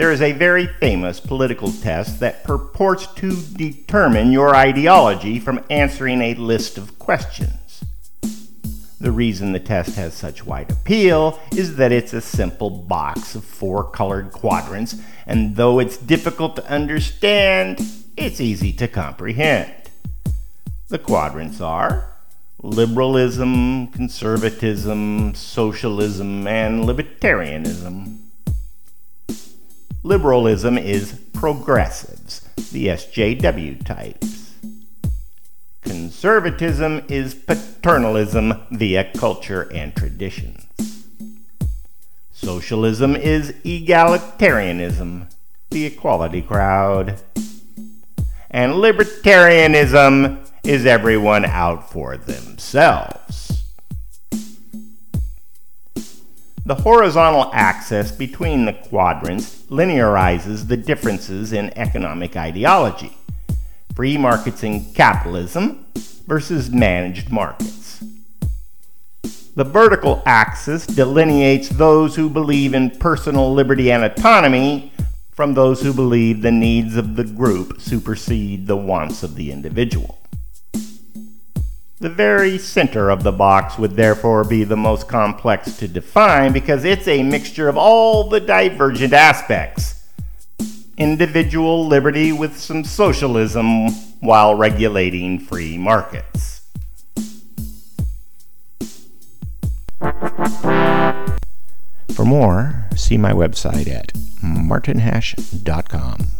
There is a very famous political test that purports to determine your ideology from answering a list of questions. The reason the test has such wide appeal is that it's a simple box of four colored quadrants, and though it's difficult to understand, it's easy to comprehend. The quadrants are liberalism, conservatism, socialism, and libertarianism. Liberalism is progressives, the SJW types. Conservatism is paternalism via culture and traditions. Socialism is egalitarianism, the equality crowd. And libertarianism is everyone out for themselves. The horizontal axis between the quadrants linearizes the differences in economic ideology free markets in capitalism versus managed markets. The vertical axis delineates those who believe in personal liberty and autonomy from those who believe the needs of the group supersede the wants of the individual. The very center of the box would therefore be the most complex to define because it's a mixture of all the divergent aspects. Individual liberty with some socialism while regulating free markets. For more, see my website at martinhash.com.